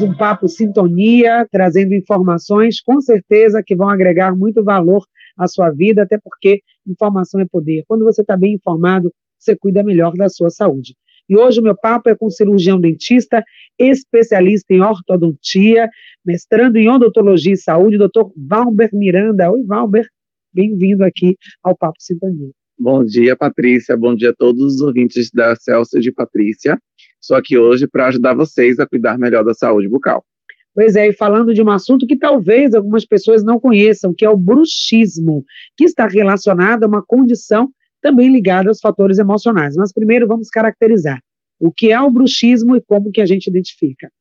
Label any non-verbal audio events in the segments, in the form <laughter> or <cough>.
um papo sintonia, trazendo informações com certeza que vão agregar muito valor à sua vida, até porque informação é poder. Quando você está bem informado, você cuida melhor da sua saúde. E hoje o meu papo é com cirurgião dentista, especialista em ortodontia, mestrando em odontologia e saúde, doutor Valber Miranda. Oi, Valber, bem-vindo aqui ao Papo Sintonia. Bom dia, Patrícia. Bom dia a todos os ouvintes da Celso de Patrícia. Estou aqui hoje para ajudar vocês a cuidar melhor da saúde bucal. Pois é, e falando de um assunto que talvez algumas pessoas não conheçam, que é o bruxismo, que está relacionado a uma condição também ligada aos fatores emocionais. Mas primeiro vamos caracterizar o que é o bruxismo e como que a gente identifica.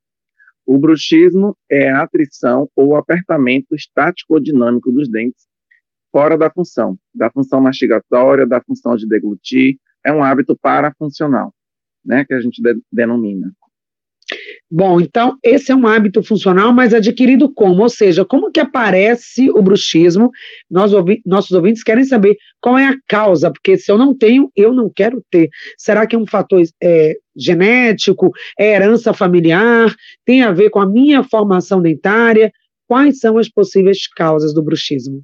O bruxismo é a atrição ou apertamento estático ou dinâmico dos dentes fora da função, da função mastigatória, da função de deglutir, é um hábito parafuncional, né, que a gente de, denomina. Bom, então esse é um hábito funcional, mas adquirido como? Ou seja, como que aparece o bruxismo? Nós, ouvi nossos ouvintes querem saber qual é a causa, porque se eu não tenho, eu não quero ter. Será que é um fator é, genético, é herança familiar, tem a ver com a minha formação dentária? Quais são as possíveis causas do bruxismo?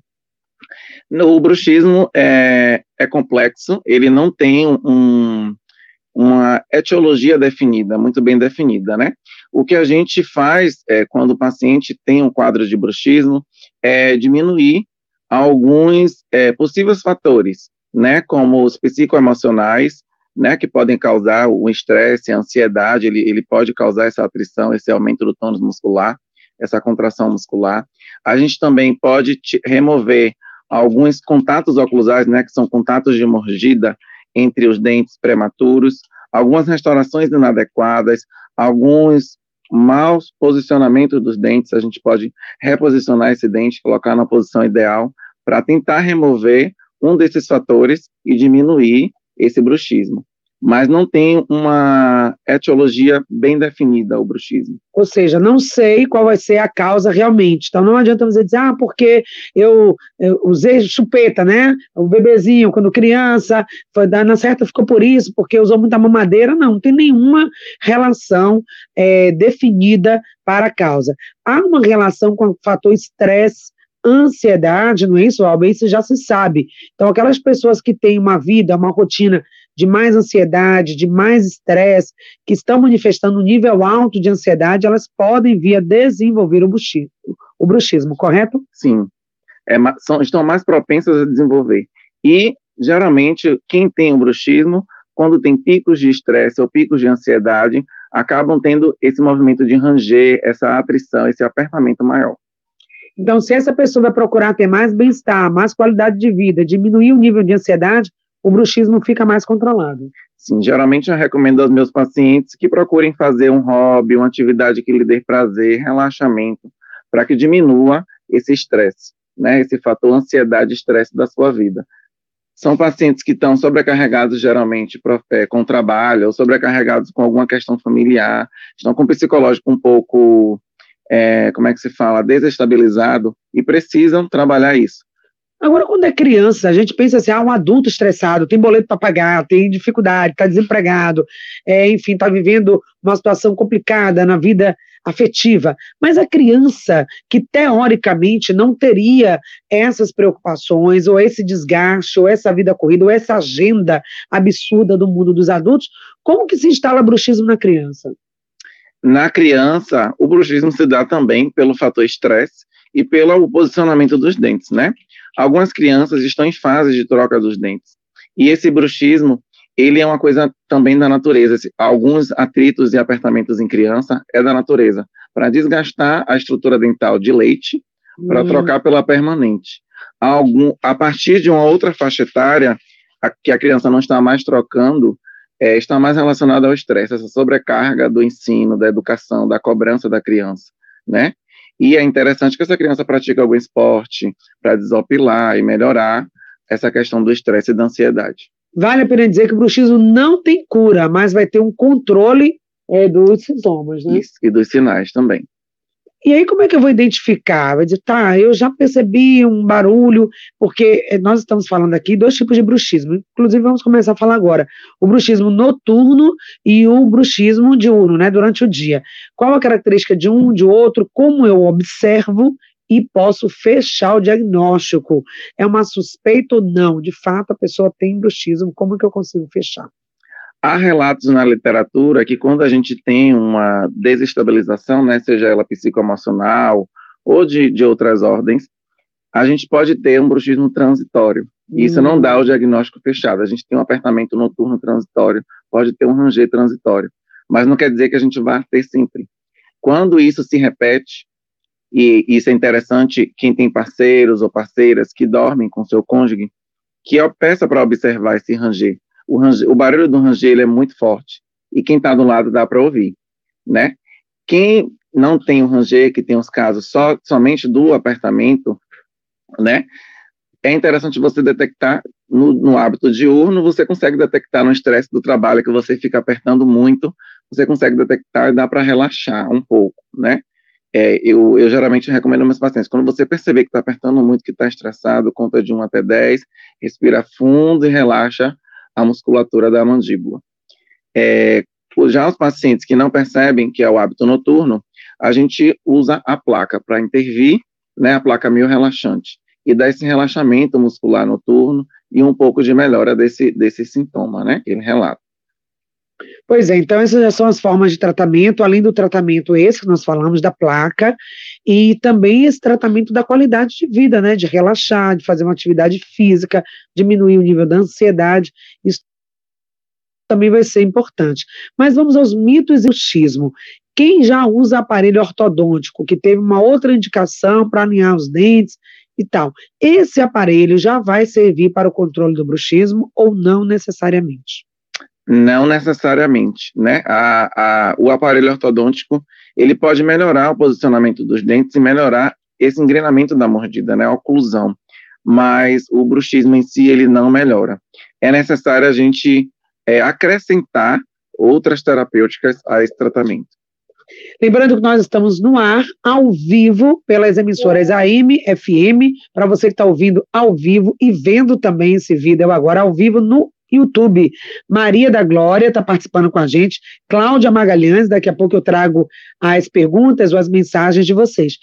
O bruxismo é, é complexo, ele não tem um, uma etiologia definida, muito bem definida, né? O que a gente faz é, quando o paciente tem um quadro de bruxismo é diminuir alguns é, possíveis fatores, né? Como os psicoemocionais, né? Que podem causar o estresse, a ansiedade, ele, ele pode causar essa atrição, esse aumento do tônus muscular, essa contração muscular. A gente também pode remover alguns contatos oclusais, né, que são contatos de mordida entre os dentes prematuros, algumas restaurações inadequadas, alguns maus posicionamentos dos dentes, a gente pode reposicionar esse dente, colocar na posição ideal, para tentar remover um desses fatores e diminuir esse bruxismo mas não tem uma etiologia bem definida o bruxismo. Ou seja, não sei qual vai ser a causa realmente. Então não adianta você dizer, ah, porque eu, eu usei chupeta, né? O bebezinho, quando criança, foi na certa ficou por isso, porque usou muita mamadeira. Não, não tem nenhuma relação é, definida para a causa. Há uma relação com o fator estresse ansiedade, não é isso, Alba? Isso já se sabe. Então, aquelas pessoas que têm uma vida, uma rotina de mais ansiedade, de mais estresse, que estão manifestando um nível alto de ansiedade, elas podem vir a desenvolver o bruxismo, o bruxismo correto? Sim. É, são, estão mais propensas a desenvolver. E, geralmente, quem tem o bruxismo, quando tem picos de estresse ou picos de ansiedade, acabam tendo esse movimento de ranger, essa atrição, esse apertamento maior. Então, se essa pessoa vai procurar ter mais bem-estar, mais qualidade de vida, diminuir o nível de ansiedade, o bruxismo fica mais controlado. Sim, geralmente eu recomendo aos meus pacientes que procurem fazer um hobby, uma atividade que lhe dê prazer, relaxamento, para que diminua esse estresse, né, esse fator ansiedade e estresse da sua vida. São pacientes que estão sobrecarregados geralmente é, com trabalho, ou sobrecarregados com alguma questão familiar, estão com o psicológico um pouco, é, como é que se fala, desestabilizado, e precisam trabalhar isso. Agora, quando é criança, a gente pensa assim, ah, um adulto estressado, tem boleto para pagar, tem dificuldade, está desempregado, é, enfim, está vivendo uma situação complicada na vida afetiva. Mas a criança que teoricamente não teria essas preocupações, ou esse desgaste, ou essa vida corrida, ou essa agenda absurda do mundo dos adultos, como que se instala bruxismo na criança? Na criança, o bruxismo se dá também pelo fator estresse e pelo posicionamento dos dentes, né? Algumas crianças estão em fase de troca dos dentes. E esse bruxismo, ele é uma coisa também da natureza. Alguns atritos e apertamentos em criança é da natureza, para desgastar a estrutura dental de leite, para uhum. trocar pela permanente. Algum, a partir de uma outra faixa etária, a, que a criança não está mais trocando, é, está mais relacionada ao estresse, essa sobrecarga do ensino, da educação, da cobrança da criança, né? E é interessante que essa criança pratique algum esporte para desopilar e melhorar essa questão do estresse e da ansiedade. Vale a pena dizer que o bruxismo não tem cura, mas vai ter um controle é, dos sintomas, né? Isso, e dos sinais também. E aí, como é que eu vou identificar? Vai dizer, tá, eu já percebi um barulho, porque eh, nós estamos falando aqui dois tipos de bruxismo. Inclusive, vamos começar a falar agora. O bruxismo noturno e o bruxismo diurno, né, durante o dia. Qual a característica de um, de outro, como eu observo e posso fechar o diagnóstico. É uma suspeita ou não? De fato, a pessoa tem bruxismo, como que eu consigo fechar? Há relatos na literatura que quando a gente tem uma desestabilização, né, seja ela psicoemocional ou de, de outras ordens, a gente pode ter um bruxismo transitório. Isso não dá o diagnóstico fechado. A gente tem um apertamento noturno transitório, pode ter um ranger transitório, mas não quer dizer que a gente vá ter sempre. Quando isso se repete, e isso é interessante, quem tem parceiros ou parceiras que dormem com seu cônjuge, que peça para observar esse ranger o, o barulho do ranger é muito forte e quem está do lado dá para ouvir, né? Quem não tem o ranger, que tem os casos só somente do apertamento, né? É interessante você detectar no, no hábito diurno, você consegue detectar no estresse do trabalho que você fica apertando muito, você consegue detectar e dá para relaxar um pouco, né? É, eu, eu, geralmente recomendo aos meus pacientes, quando você perceber que está apertando muito, que está estressado, conta de 1 até 10, respira fundo e relaxa a musculatura da mandíbula. É, já os pacientes que não percebem que é o hábito noturno, a gente usa a placa para intervir, né, a placa meio relaxante, e dar esse relaxamento muscular noturno e um pouco de melhora desse, desse sintoma, né, que ele relata. Pois é, então essas já são as formas de tratamento, além do tratamento esse que nós falamos da placa, e também esse tratamento da qualidade de vida, né, de relaxar, de fazer uma atividade física, diminuir o nível da ansiedade, isso também vai ser importante. Mas vamos aos mitos e o xismo. Quem já usa aparelho ortodôntico, que teve uma outra indicação para alinhar os dentes e tal, esse aparelho já vai servir para o controle do bruxismo ou não necessariamente? Não necessariamente, né? A, a, o aparelho ortodôntico, ele pode melhorar o posicionamento dos dentes e melhorar esse engrenamento da mordida, né? A oclusão. Mas o bruxismo em si, ele não melhora. É necessário a gente é, acrescentar outras terapêuticas a esse tratamento. Lembrando que nós estamos no ar, ao vivo, pelas emissoras AM, FM, para você que está ouvindo ao vivo e vendo também esse vídeo agora ao vivo no YouTube. Maria da Glória está participando com a gente, Cláudia Magalhães, daqui a pouco eu trago as perguntas ou as mensagens de vocês.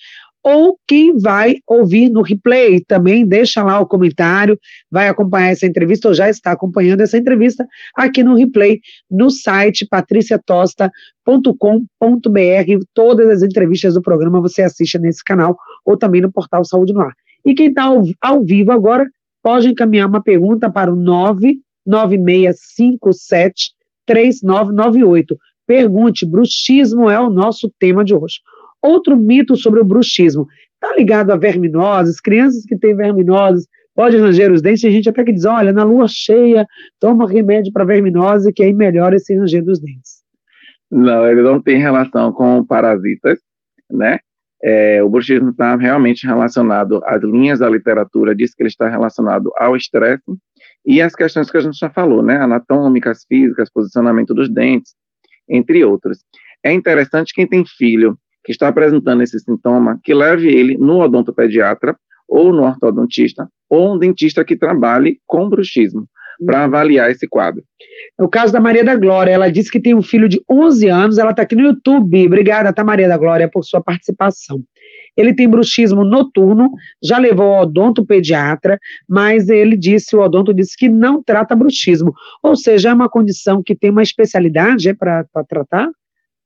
Ou quem vai ouvir no replay também, deixa lá o comentário, vai acompanhar essa entrevista, ou já está acompanhando essa entrevista aqui no replay, no site patriciatosta.com.br. Todas as entrevistas do programa você assiste nesse canal, ou também no portal Saúde no Ar. E quem está ao, ao vivo agora, pode encaminhar uma pergunta para o 9 9657 3998. Pergunte, bruxismo é o nosso tema de hoje. Outro mito sobre o bruxismo, está ligado a verminoses, crianças que têm verminoses, pode ranger os dentes, a gente até que diz, olha, na lua cheia, toma remédio para verminose, que aí melhora esse ranger dos dentes. Não, ele não tem relação com parasitas, né? É, o bruxismo está realmente relacionado às linhas da literatura, diz que ele está relacionado ao estresse e as questões que a gente já falou, né, anatômicas, físicas, posicionamento dos dentes, entre outros. É interessante quem tem filho que está apresentando esse sintoma, que leve ele no odontopediatra ou no ortodontista ou um dentista que trabalhe com bruxismo para avaliar esse quadro. É o caso da Maria da Glória, ela disse que tem um filho de 11 anos, ela está aqui no YouTube. Obrigada, tá, Maria da Glória, por sua participação. Ele tem bruxismo noturno, já levou ao odonto pediatra, mas ele disse, o odonto disse que não trata bruxismo. Ou seja, é uma condição que tem uma especialidade é, para tratar?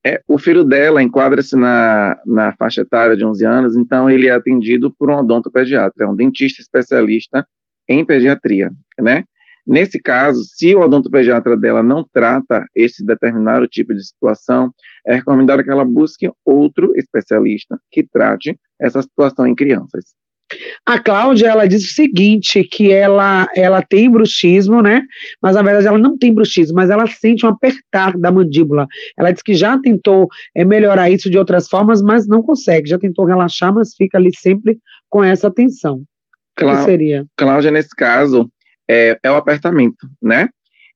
É, o filho dela enquadra-se na, na faixa etária de 11 anos, então ele é atendido por um odontopediatra, é um dentista especialista em pediatria, né? Nesse caso, se o odontopediatra dela não trata esse determinado tipo de situação, é recomendado que ela busque outro especialista que trate essa situação em crianças. A Cláudia, ela diz o seguinte, que ela, ela tem bruxismo, né? Mas na verdade ela não tem bruxismo, mas ela sente um apertar da mandíbula. Ela diz que já tentou é, melhorar isso de outras formas, mas não consegue. Já tentou relaxar, mas fica ali sempre com essa tensão. Clá que seria? Cláudia, nesse caso, é, é o apertamento, né?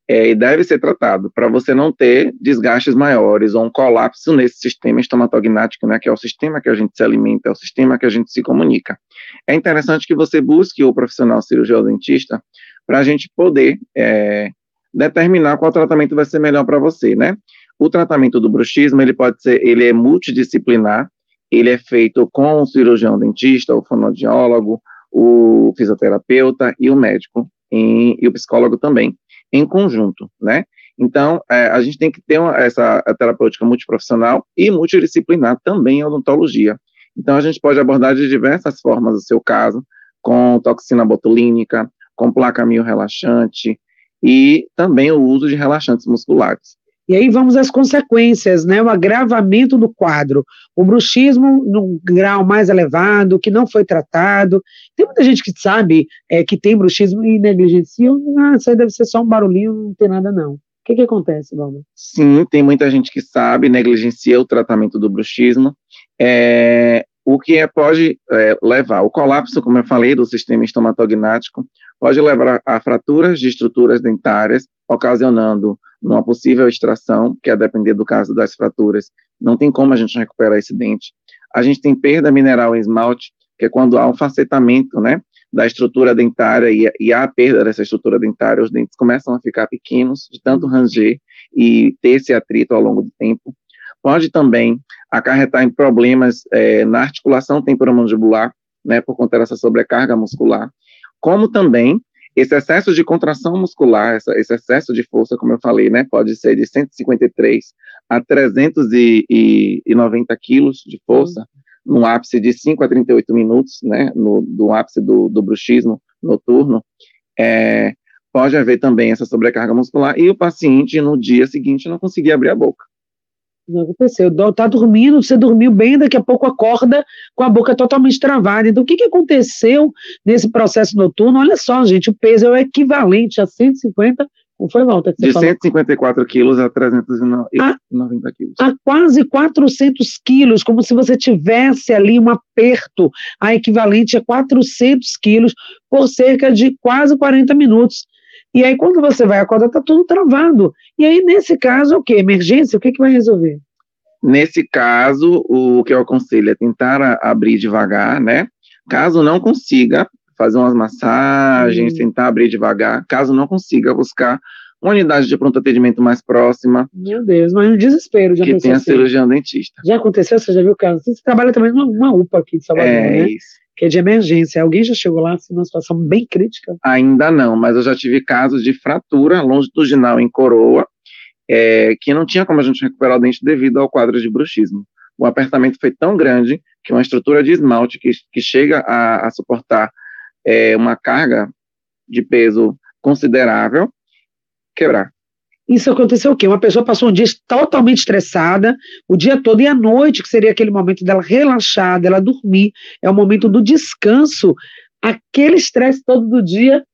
é, e deve ser tratado para você não ter desgastes maiores ou um colapso nesse sistema estomatognático, né, que é o sistema que a gente se alimenta, é o sistema que a gente se comunica. É interessante que você busque o profissional cirurgião dentista para a gente poder é, determinar qual tratamento vai ser melhor para você, né? O tratamento do bruxismo, ele pode ser, ele é multidisciplinar, ele é feito com o cirurgião dentista, o fonoaudiólogo, o fisioterapeuta e o médico, em, e o psicólogo também, em conjunto, né? Então, é, a gente tem que ter uma, essa terapêutica multiprofissional e multidisciplinar também em odontologia. Então, a gente pode abordar de diversas formas o seu caso, com toxina botulínica, com placa mil relaxante e também o uso de relaxantes musculares. E aí vamos às consequências, né? O agravamento do quadro, o bruxismo num grau mais elevado, que não foi tratado. Tem muita gente que sabe é, que tem bruxismo e negligencia. Ah, isso aí deve ser só um barulhinho, não tem nada não. O que, que acontece, Valma? Sim, tem muita gente que sabe, negligencia o tratamento do bruxismo. É, o que é, pode é, levar o colapso, como eu falei, do sistema estomatognático, pode levar a fraturas de estruturas dentárias, ocasionando uma possível extração, que a depender do caso das fraturas, não tem como a gente recuperar esse dente. A gente tem perda mineral em esmalte, que é quando há um facetamento, né, da estrutura dentária e, e há a perda dessa estrutura dentária, os dentes começam a ficar pequenos, de tanto ranger e ter esse atrito ao longo do tempo. Pode também acarretar em problemas é, na articulação temporomandibular, né, por conta dessa sobrecarga muscular, como também esse excesso de contração muscular, essa, esse excesso de força, como eu falei, né, pode ser de 153 a 390 quilos de força, uhum. no ápice de 5 a 38 minutos, né, no, do ápice do, do bruxismo noturno, é, pode haver também essa sobrecarga muscular e o paciente no dia seguinte não conseguir abrir a boca. Não aconteceu. Tá dormindo, você dormiu bem, daqui a pouco acorda com a boca totalmente travada. Então, o que, que aconteceu nesse processo noturno? Olha só, gente, o peso é o equivalente a 150 como foi, Walter? De falou? 154 quilos a 390 a, quilos. A quase 400 quilos, como se você tivesse ali um aperto, a equivalente a 400 quilos por cerca de quase 40 minutos. E aí, quando você vai acordar, está tudo travado. E aí, nesse caso, o que? Emergência? O que, que vai resolver? Nesse caso, o que eu aconselho é tentar abrir devagar, né? Caso não consiga, fazer umas massagens, hum. tentar abrir devagar. Caso não consiga, buscar uma unidade de pronto atendimento mais próxima. Meu Deus, mas um desespero. Já que tenha assim. cirurgião dentista. Já aconteceu? Você já viu o caso? Você trabalha também numa, UPA aqui de Salvador, é, né? Isso que é de emergência. Alguém já chegou lá assim, numa situação bem crítica? Ainda não, mas eu já tive casos de fratura longitudinal em coroa, é, que não tinha como a gente recuperar o dente devido ao quadro de bruxismo. O apertamento foi tão grande que uma estrutura de esmalte que, que chega a, a suportar é, uma carga de peso considerável quebrar. Isso aconteceu o quê? Uma pessoa passou um dia totalmente estressada, o dia todo, e à noite, que seria aquele momento dela relaxar, dela dormir, é o momento do descanso. Aquele estresse todo do dia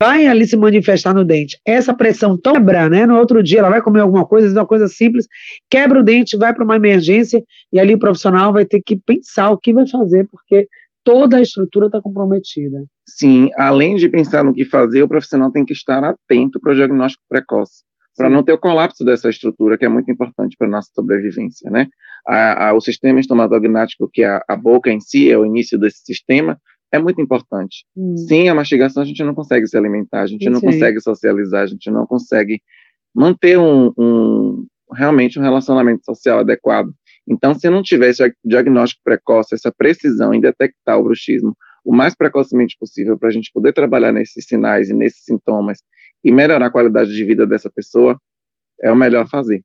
vai ali se manifestar no dente. Essa pressão tão quebra, né? No outro dia ela vai comer alguma coisa, uma coisa simples, quebra o dente, vai para uma emergência, e ali o profissional vai ter que pensar o que vai fazer, porque toda a estrutura está comprometida. Sim, além de pensar no que fazer, o profissional tem que estar atento para o diagnóstico precoce, para não ter o colapso dessa estrutura, que é muito importante para a nossa sobrevivência, né? A, a, o sistema estomatognático, que é a, a, boca em si, é o início desse sistema, é muito importante. Hum. Sem a mastigação, a gente não consegue se alimentar, a gente Sim. não consegue socializar, a gente não consegue manter um, um realmente um relacionamento social adequado. Então, se não tiver esse diagnóstico precoce, essa precisão em detectar o bruxismo o mais precocemente possível para a gente poder trabalhar nesses sinais e nesses sintomas e melhorar a qualidade de vida dessa pessoa, é o melhor fazer.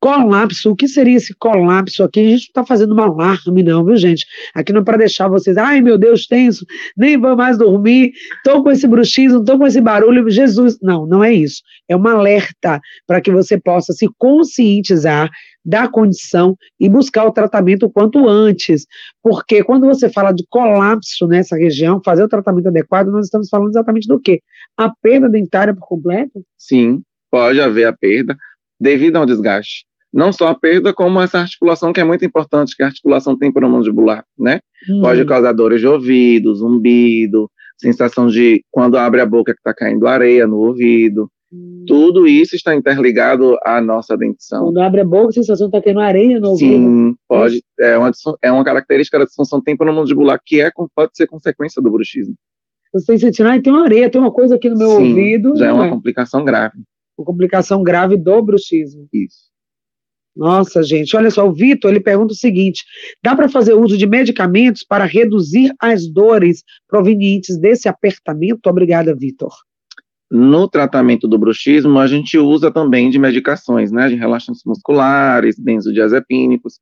Colapso, o que seria esse colapso aqui? A gente não está fazendo um alarme, não, viu, gente? Aqui não é para deixar vocês, ai meu Deus, tenso, nem vou mais dormir, estou com esse bruxismo, estou com esse barulho, Jesus. Não, não é isso. É um alerta para que você possa se conscientizar da condição e buscar o tratamento o quanto antes. Porque quando você fala de colapso nessa região, fazer o tratamento adequado, nós estamos falando exatamente do quê? A perda dentária por completo? Sim, pode haver a perda devido ao desgaste não só a perda, como essa articulação que é muito importante, que é a articulação temporomandibular, né? Hum. Pode causar dores de ouvido, zumbido, sensação de quando abre a boca que está caindo areia no ouvido. Tudo isso está interligado à nossa dentição. Quando abre a boca, a sensação está tendo areia no ouvido. Sim, pode. É uma, é uma característica da disfunção temporomandibular que é, pode ser consequência do bruxismo. Você sentindo, ah, tem uma areia, tem uma coisa aqui no meu Sim, ouvido. Já é uma é. complicação grave. Uma complicação grave do bruxismo. Isso. Nossa, gente, olha só, o Vitor, ele pergunta o seguinte: dá para fazer uso de medicamentos para reduzir as dores provenientes desse apertamento? Obrigada, Vitor. No tratamento do bruxismo, a gente usa também de medicações, né, de relaxantes musculares, benzodiazepínicos,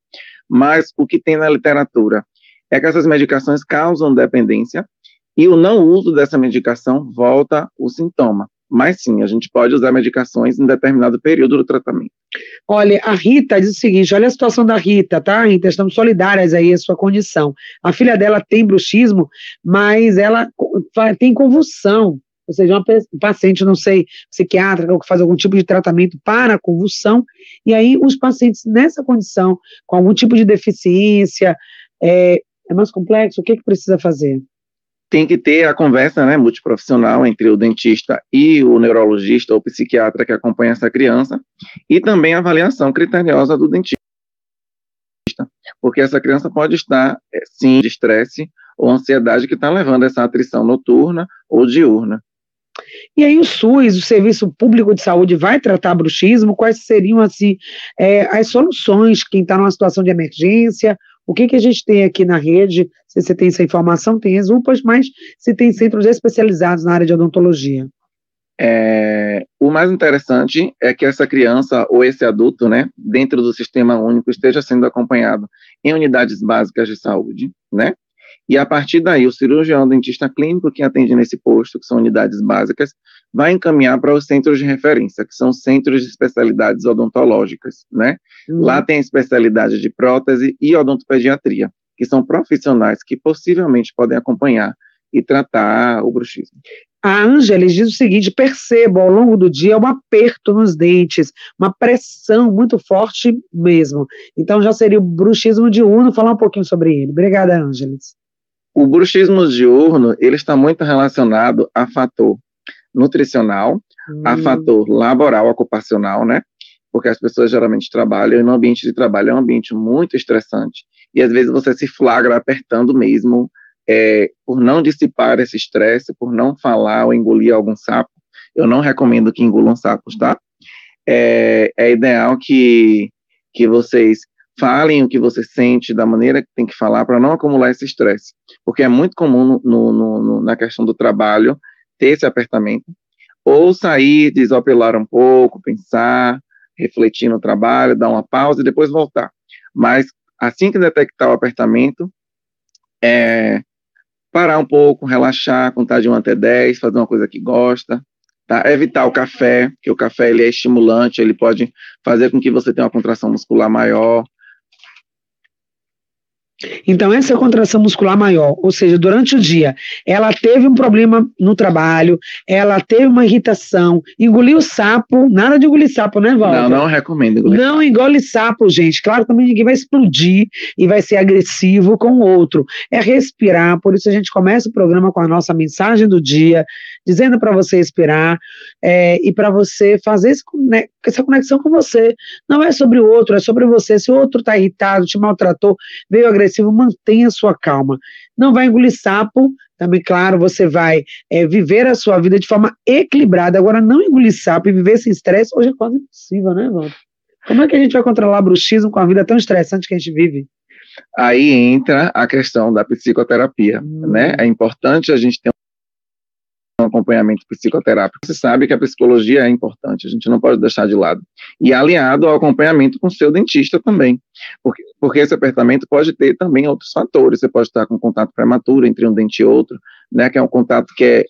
mas o que tem na literatura é que essas medicações causam dependência e o não uso dessa medicação volta o sintoma. Mas sim, a gente pode usar medicações em determinado período do tratamento. Olha, a Rita diz o seguinte: olha a situação da Rita, tá, Rita? Estamos solidárias aí à sua condição. A filha dela tem bruxismo, mas ela tem convulsão. Ou seja, uma paciente, não sei, psiquiatra, que faz algum tipo de tratamento para a convulsão, e aí os pacientes nessa condição, com algum tipo de deficiência, é, é mais complexo, o que, que precisa fazer? tem que ter a conversa né, multiprofissional entre o dentista e o neurologista ou psiquiatra que acompanha essa criança, e também a avaliação criteriosa do dentista, porque essa criança pode estar, é, sim, de estresse ou ansiedade que está levando essa atrição noturna ou diurna. E aí o SUS, o Serviço Público de Saúde, vai tratar bruxismo? Quais seriam assim é, as soluções? Quem está numa situação de emergência o que, que a gente tem aqui na rede? Se você tem essa informação, tem as UPAs, mas se tem centros especializados na área de odontologia. É, o mais interessante é que essa criança ou esse adulto, né, dentro do sistema único, esteja sendo acompanhado em unidades básicas de saúde, né? E a partir daí, o cirurgião dentista clínico que atende nesse posto, que são unidades básicas, vai encaminhar para os centros de referência, que são centros de especialidades odontológicas, né? Uhum. Lá tem a especialidade de prótese e odontopediatria, que são profissionais que possivelmente podem acompanhar e tratar o bruxismo. A Ângeles diz o seguinte: percebo ao longo do dia um aperto nos dentes, uma pressão muito forte mesmo. Então já seria o bruxismo diurno, falar um pouquinho sobre ele. Obrigada, Ângeles. O bruxismo diurno, ele está muito relacionado a fator nutricional, hum. a fator laboral, ocupacional, né? Porque as pessoas geralmente trabalham e no ambiente de trabalho é um ambiente muito estressante. E às vezes você se flagra apertando mesmo, é, por não dissipar esse estresse, por não falar ou engolir algum sapo. Eu não recomendo que engulam sapos, tá? É, é ideal que, que vocês falem o que você sente da maneira que tem que falar para não acumular esse estresse. Porque é muito comum no, no, no, na questão do trabalho ter esse apertamento, ou sair, desopilar um pouco, pensar, refletir no trabalho, dar uma pausa e depois voltar. Mas assim que detectar o apertamento, é, parar um pouco, relaxar, contar de 1 até 10, fazer uma coisa que gosta, tá? Evitar o café, que o café ele é estimulante, ele pode fazer com que você tenha uma contração muscular maior, então, essa contração muscular maior, ou seja, durante o dia, ela teve um problema no trabalho, ela teve uma irritação, engoliu sapo, nada de engolir sapo, né, Walter? Não, não recomendo engolir Não engole sapo, gente. Claro, também ninguém vai explodir e vai ser agressivo com o outro. É respirar, por isso a gente começa o programa com a nossa mensagem do dia, dizendo para você respirar é, e para você fazer esse, essa conexão com você. Não é sobre o outro, é sobre você. Se o outro está irritado, te maltratou, veio agressivo, agressivo, mantenha sua calma. Não vai engolir sapo, também, claro, você vai é, viver a sua vida de forma equilibrada. Agora, não engolir sapo e viver sem estresse, hoje é quase impossível, né, Walter? Como é que a gente vai controlar bruxismo com a vida tão estressante que a gente vive? Aí entra a questão da psicoterapia, hum. né? É importante a gente ter um acompanhamento psicoterápico. Você sabe que a psicologia é importante, a gente não pode deixar de lado. E aliado ao acompanhamento com seu dentista também, porque, porque esse apertamento pode ter também outros fatores. Você pode estar com contato prematuro entre um dente e outro, né, que é um contato que é,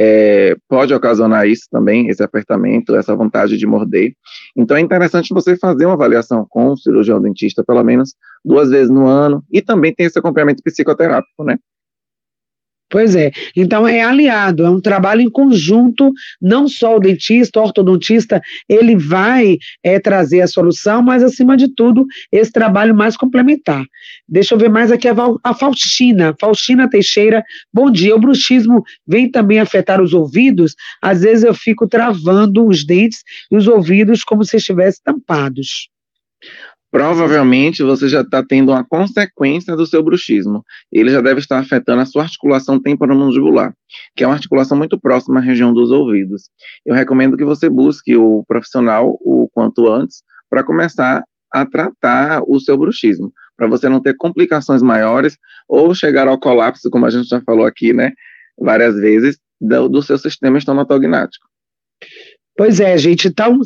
é, pode ocasionar isso também, esse apertamento, essa vontade de morder. Então é interessante você fazer uma avaliação com o cirurgião dentista, pelo menos duas vezes no ano, e também tem esse acompanhamento psicoterápico, né? Pois é. Então é aliado, é um trabalho em conjunto, não só o dentista, o ortodontista, ele vai é, trazer a solução, mas acima de tudo, esse trabalho mais complementar. Deixa eu ver mais aqui a, a Faustina, Faustina Teixeira, bom dia. O bruxismo vem também afetar os ouvidos? Às vezes eu fico travando os dentes e os ouvidos como se estivessem tampados provavelmente você já está tendo uma consequência do seu bruxismo. Ele já deve estar afetando a sua articulação temporomandibular, que é uma articulação muito próxima à região dos ouvidos. Eu recomendo que você busque o profissional o quanto antes para começar a tratar o seu bruxismo, para você não ter complicações maiores ou chegar ao colapso, como a gente já falou aqui, né, várias vezes, do, do seu sistema estomatognático. Pois é, gente, então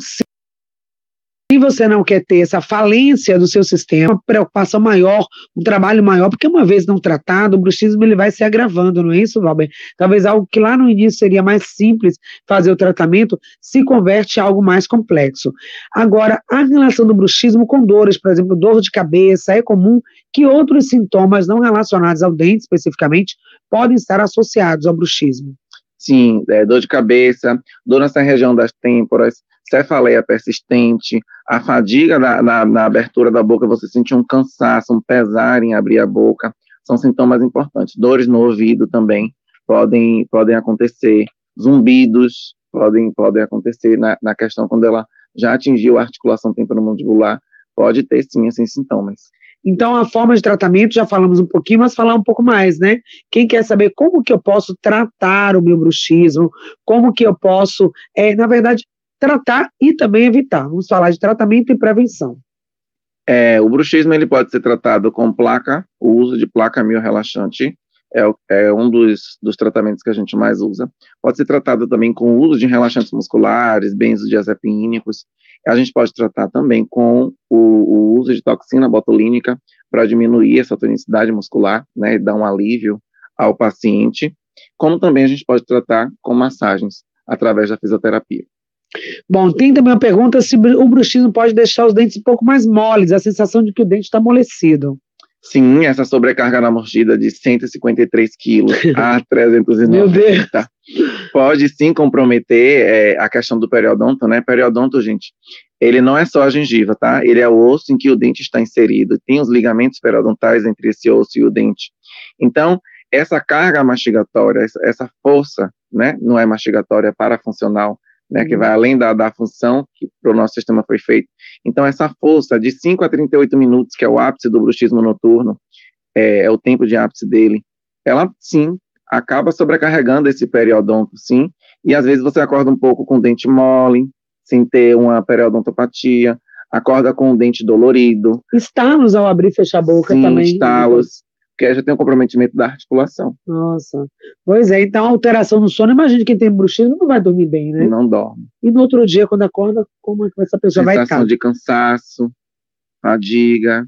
se você não quer ter essa falência do seu sistema, preocupação maior, um trabalho maior, porque uma vez não tratado, o bruxismo ele vai se agravando, não é isso, Valber? Talvez algo que lá no início seria mais simples fazer o tratamento, se converte em algo mais complexo. Agora, a relação do bruxismo com dores, por exemplo, dor de cabeça, é comum que outros sintomas não relacionados ao dente especificamente podem estar associados ao bruxismo. Sim, é, dor de cabeça, dor nessa região das têmporas, cefaleia persistente, a fadiga na, na, na, abertura da boca, você sentir um cansaço, um pesar em abrir a boca, são sintomas importantes. Dores no ouvido também podem, podem acontecer, zumbidos podem, podem acontecer na, na questão quando ela já atingiu a articulação temporomandibular, pode ter sim esses sintomas. Então, a forma de tratamento, já falamos um pouquinho, mas falar um pouco mais, né? Quem quer saber como que eu posso tratar o meu bruxismo, como que eu posso, é, na verdade, tratar e também evitar. Vamos falar de tratamento e prevenção. É, o bruxismo ele pode ser tratado com placa, o uso de placa mio-relaxante é, é, um dos, dos tratamentos que a gente mais usa. Pode ser tratado também com o uso de relaxantes musculares, benzodiazepínicos. A gente pode tratar também com o, o uso de toxina botulínica para diminuir essa tonicidade muscular, né, e dar um alívio ao paciente. Como também a gente pode tratar com massagens através da fisioterapia. Bom, tem também uma pergunta se o bruxismo pode deixar os dentes um pouco mais moles, a sensação de que o dente está amolecido. Sim, essa sobrecarga na mordida de 153 quilos <laughs> a 390 Meu Deus. pode sim comprometer é, a questão do periodonto, né? Periodonto, gente, ele não é só a gengiva, tá? Ele é o osso em que o dente está inserido, tem os ligamentos periodontais entre esse osso e o dente. Então, essa carga mastigatória, essa, essa força, né? Não é mastigatória, é parafuncional, né, que vai além da, da função que para o nosso sistema foi feito. Então, essa força de 5 a 38 minutos, que é o ápice do bruxismo noturno, é, é o tempo de ápice dele, ela, sim, acaba sobrecarregando esse periodonto, sim, e às vezes você acorda um pouco com o dente mole, sem ter uma periodontopatia, acorda com o dente dolorido. Estalos ao abrir e fechar a boca sim, também. estalos porque já tem um comprometimento da articulação. Nossa. Pois é, então alteração no sono, imagina quem tem bruxismo não vai dormir bem, né? Não dorme. E no outro dia, quando acorda, como é que essa pessoa Sensação vai ficar? de cansaço, fadiga,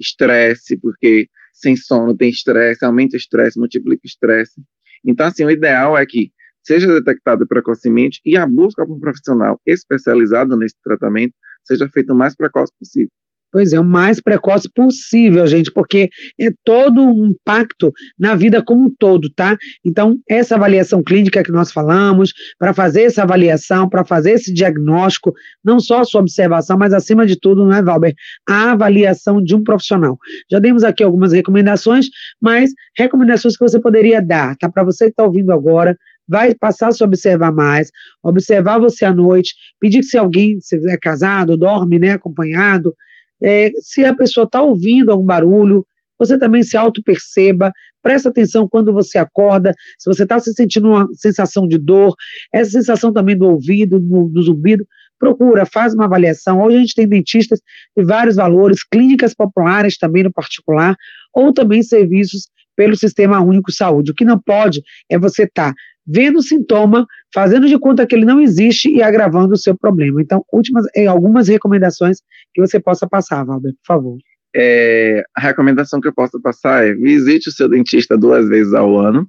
estresse, porque sem sono tem estresse, aumenta o estresse, multiplica o estresse. Então, assim, o ideal é que seja detectado precocemente e a busca por um profissional especializado nesse tratamento seja feita o mais precoce possível. Pois é, o mais precoce possível, gente, porque é todo um impacto na vida como um todo, tá? Então, essa avaliação clínica que nós falamos, para fazer essa avaliação, para fazer esse diagnóstico, não só a sua observação, mas acima de tudo, não é, Valber? A avaliação de um profissional. Já demos aqui algumas recomendações, mas recomendações que você poderia dar, tá? Para você que está ouvindo agora, vai passar a se observar mais, observar você à noite, pedir que se alguém, se é casado, dorme, né, acompanhado, é, se a pessoa está ouvindo algum barulho, você também se auto-perceba, presta atenção quando você acorda, se você está se sentindo uma sensação de dor, essa sensação também do ouvido, do, do zumbido, procura, faz uma avaliação. Hoje a gente tem dentistas de vários valores, clínicas populares também no particular, ou também serviços pelo Sistema Único Saúde. O que não pode é você estar tá vendo o sintoma, fazendo de conta que ele não existe e agravando o seu problema. Então, últimas, eh, algumas recomendações que você possa passar, Valber, por favor. É, a recomendação que eu posso passar é visite o seu dentista duas vezes ao ano,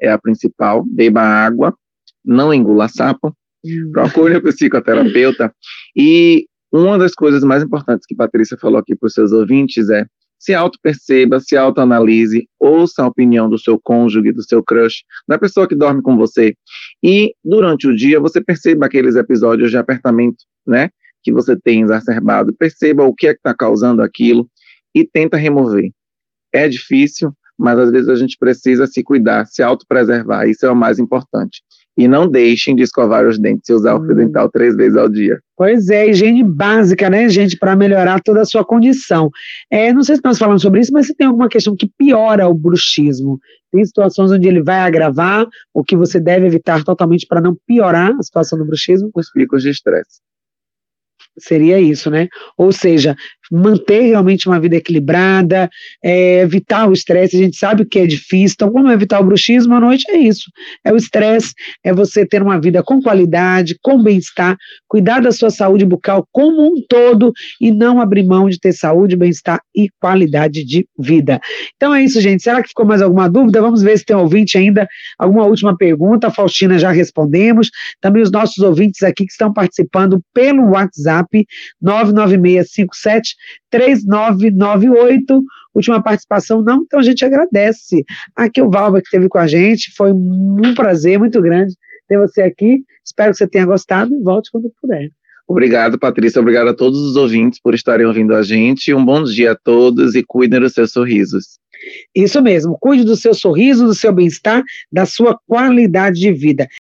é a principal, beba água, não engula sapo, hum. procure o psicoterapeuta e uma das coisas mais importantes que Patrícia falou aqui para os seus ouvintes é se auto-perceba, se auto-analise, ouça a opinião do seu cônjuge, do seu crush, da pessoa que dorme com você. E durante o dia você perceba aqueles episódios de apertamento, né? Que você tem exacerbado. Perceba o que é que está causando aquilo e tenta remover. É difícil, mas às vezes a gente precisa se cuidar, se autopreservar. Isso é o mais importante. E não deixem de escovar os dentes e usar o fio hum. dental três vezes ao dia. Pois é, higiene básica, né, gente, para melhorar toda a sua condição. É, não sei se nós falamos sobre isso, mas se tem alguma questão que piora o bruxismo, tem situações onde ele vai agravar, o que você deve evitar totalmente para não piorar a situação do bruxismo? Os picos de estresse. Seria isso, né? Ou seja, manter realmente uma vida equilibrada, é, evitar o estresse. A gente sabe que é difícil, então, como evitar o bruxismo à noite? É isso: é o estresse, é você ter uma vida com qualidade, com bem-estar, cuidar da sua saúde bucal como um todo e não abrir mão de ter saúde, bem-estar e qualidade de vida. Então é isso, gente. Será que ficou mais alguma dúvida? Vamos ver se tem ouvinte ainda. Alguma última pergunta? A Faustina já respondemos. Também os nossos ouvintes aqui que estão participando pelo WhatsApp WhatsApp 99657 3998. Última participação, não, então a gente agradece. Aqui o Valva que esteve com a gente, foi um prazer muito grande ter você aqui. Espero que você tenha gostado e volte quando puder. Obrigado, Patrícia. Obrigado a todos os ouvintes por estarem ouvindo a gente. Um bom dia a todos e cuidem dos seus sorrisos. Isso mesmo, cuide do seu sorriso, do seu bem-estar, da sua qualidade de vida.